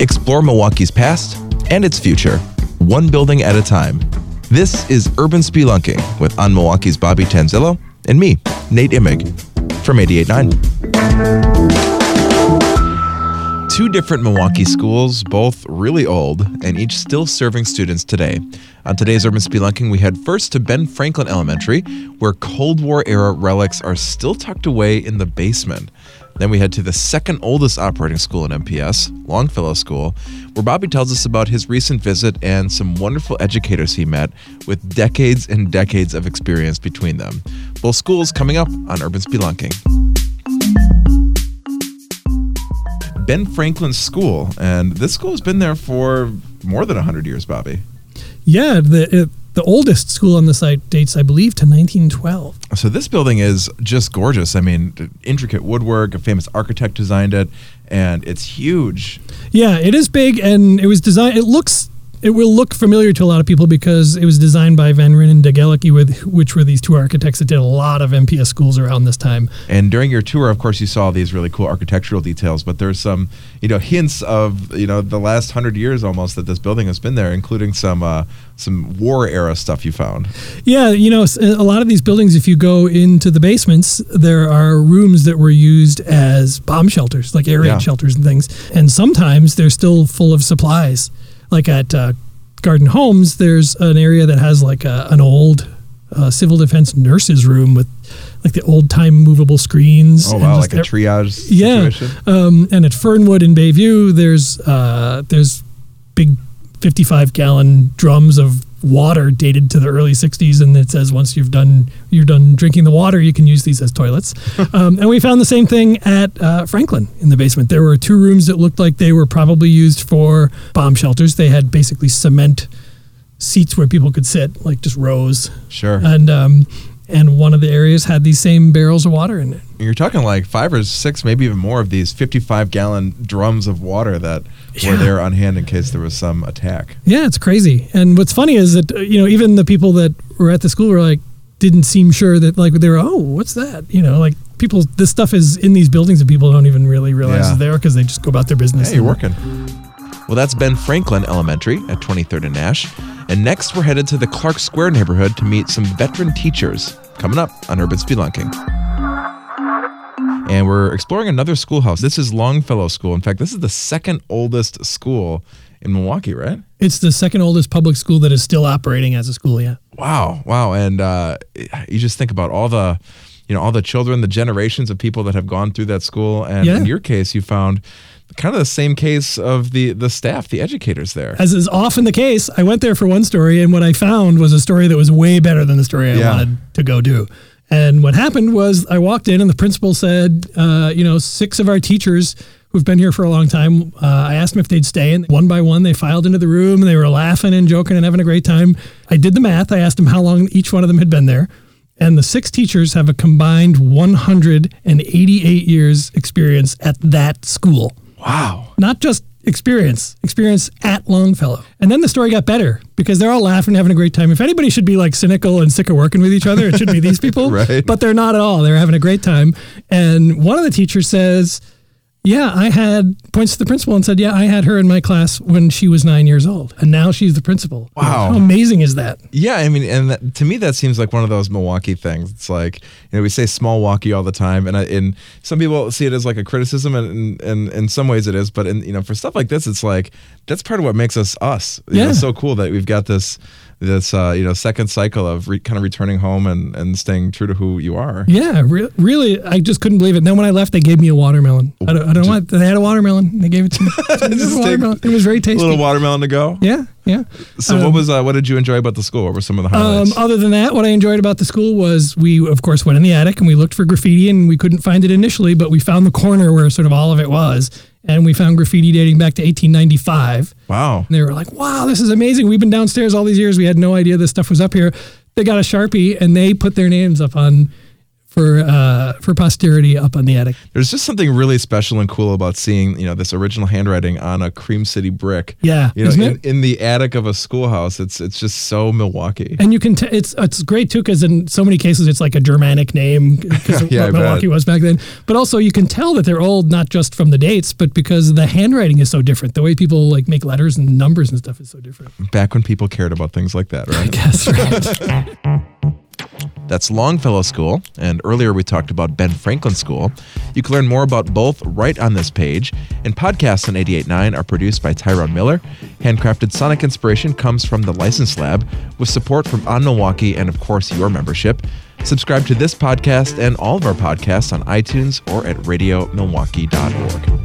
Explore Milwaukee's past and its future, one building at a time. This is Urban Spelunking with On Milwaukee's Bobby Tanzillo and me, Nate Imig, from 88.9. Two different Milwaukee schools, both really old, and each still serving students today. On today's Urban Spelunking, we head first to Ben Franklin Elementary, where Cold War era relics are still tucked away in the basement. Then we head to the second oldest operating school in MPS, Longfellow School, where Bobby tells us about his recent visit and some wonderful educators he met with decades and decades of experience between them. Both schools coming up on Urban Spelunking. Ben Franklin School, and this school has been there for more than 100 years, Bobby. Yeah, the, it, the oldest school on the site dates, I believe, to 1912. So this building is just gorgeous. I mean, intricate woodwork. A famous architect designed it, and it's huge. Yeah, it is big, and it was designed. It looks it will look familiar to a lot of people because it was designed by Van Ryn and DeGelleke, with which were these two architects that did a lot of MPS schools around this time. And during your tour, of course, you saw these really cool architectural details, but there's some, you know, hints of you know the last hundred years almost that this building has been there, including some uh, some war era stuff you found. Yeah, you know, a lot of these buildings, if you go into the basements, there are rooms that were used as bomb shelters, like air raid yeah. shelters and things, and sometimes they're still full of supplies like at uh, Garden Homes, there's an area that has like a, an old uh, civil defense nurses room with like the old time movable screens. Oh wow, like a triage yeah. Um, and at Fernwood in Bayview, there's uh, there's big 55 gallon drums of water dated to the early 60s and it says once you've done you're done drinking the water you can use these as toilets. Um, and we found the same thing at uh, franklin in the basement. There were two rooms that looked like they were probably used for bomb shelters. They had basically cement seats where people could sit like just rows. Sure. And um, and one of the areas had these same barrels of water in it. You're talking like five or six, maybe even more of these 55 gallon drums of water that yeah. were there on hand in case there was some attack. Yeah, it's crazy. And what's funny is that uh, you know even the people that were at the school were like didn't seem sure that like they were oh what's that you know like people this stuff is in these buildings and people don't even really realize yeah. it's there because they just go about their business. Hey, you're working. Well, that's Ben Franklin Elementary at 23rd and Nash. And next, we're headed to the Clark Square neighborhood to meet some veteran teachers coming up on Urban Spelunking. And we're exploring another schoolhouse. This is Longfellow School. In fact, this is the second oldest school in Milwaukee, right? It's the second oldest public school that is still operating as a school, yeah. Wow, wow. And uh, you just think about all the, you know, all the children, the generations of people that have gone through that school. And yeah. in your case, you found kind of the same case of the the staff, the educators there. As is often the case, I went there for one story, and what I found was a story that was way better than the story I yeah. wanted to go do. And what happened was I walked in, and the principal said, uh, you know, six of our teachers who've been here for a long time. Uh, I asked them if they'd stay, and one by one they filed into the room, and they were laughing and joking and having a great time. I did the math. I asked them how long each one of them had been there. And the six teachers have a combined 188 years experience at that school. Wow. Not just experience, experience at Longfellow. And then the story got better because they're all laughing, having a great time. If anybody should be like cynical and sick of working with each other, it should be these people. right. But they're not at all. They're having a great time. And one of the teachers says, yeah, I had points to the principal and said, "Yeah, I had her in my class when she was nine years old, and now she's the principal." Wow, how amazing is that? Yeah, I mean, and that, to me, that seems like one of those Milwaukee things. It's like you know, we say small Milwaukee all the time, and I, and some people see it as like a criticism, and, and, in some ways it is, but in you know, for stuff like this, it's like that's part of what makes us us. You yeah, know, it's so cool that we've got this this uh, you know second cycle of re- kind of returning home and, and staying true to who you are. Yeah, re- really, I just couldn't believe it. And then when I left, they gave me a watermelon. I don't, I don't want. They had a watermelon. They gave it to me. It was very tasty. A little watermelon to go. Yeah, yeah. So um, what was uh, what did you enjoy about the school? What were some of the highlights? Um, other than that, what I enjoyed about the school was we of course went in the attic and we looked for graffiti and we couldn't find it initially, but we found the corner where sort of all of it was and we found graffiti dating back to 1895. Wow. And they were like, wow, this is amazing. We've been downstairs all these years. We had no idea this stuff was up here. They got a Sharpie and they put their names up on for uh, for posterity up on the attic. There's just something really special and cool about seeing you know this original handwriting on a Cream City brick. Yeah, you know, in, in, the attic of a schoolhouse. It's it's just so Milwaukee. And you can t- it's it's great too because in so many cases it's like a Germanic name because yeah, what Milwaukee bet. was back then. But also you can tell that they're old not just from the dates, but because the handwriting is so different. The way people like make letters and numbers and stuff is so different. Back when people cared about things like that, right? I guess right. That's Longfellow School, and earlier we talked about Ben Franklin School. You can learn more about both right on this page, and podcasts on 88.9 are produced by Tyrone Miller. Handcrafted Sonic inspiration comes from the License Lab, with support from On Milwaukee and, of course, your membership. Subscribe to this podcast and all of our podcasts on iTunes or at radiomilwaukee.org.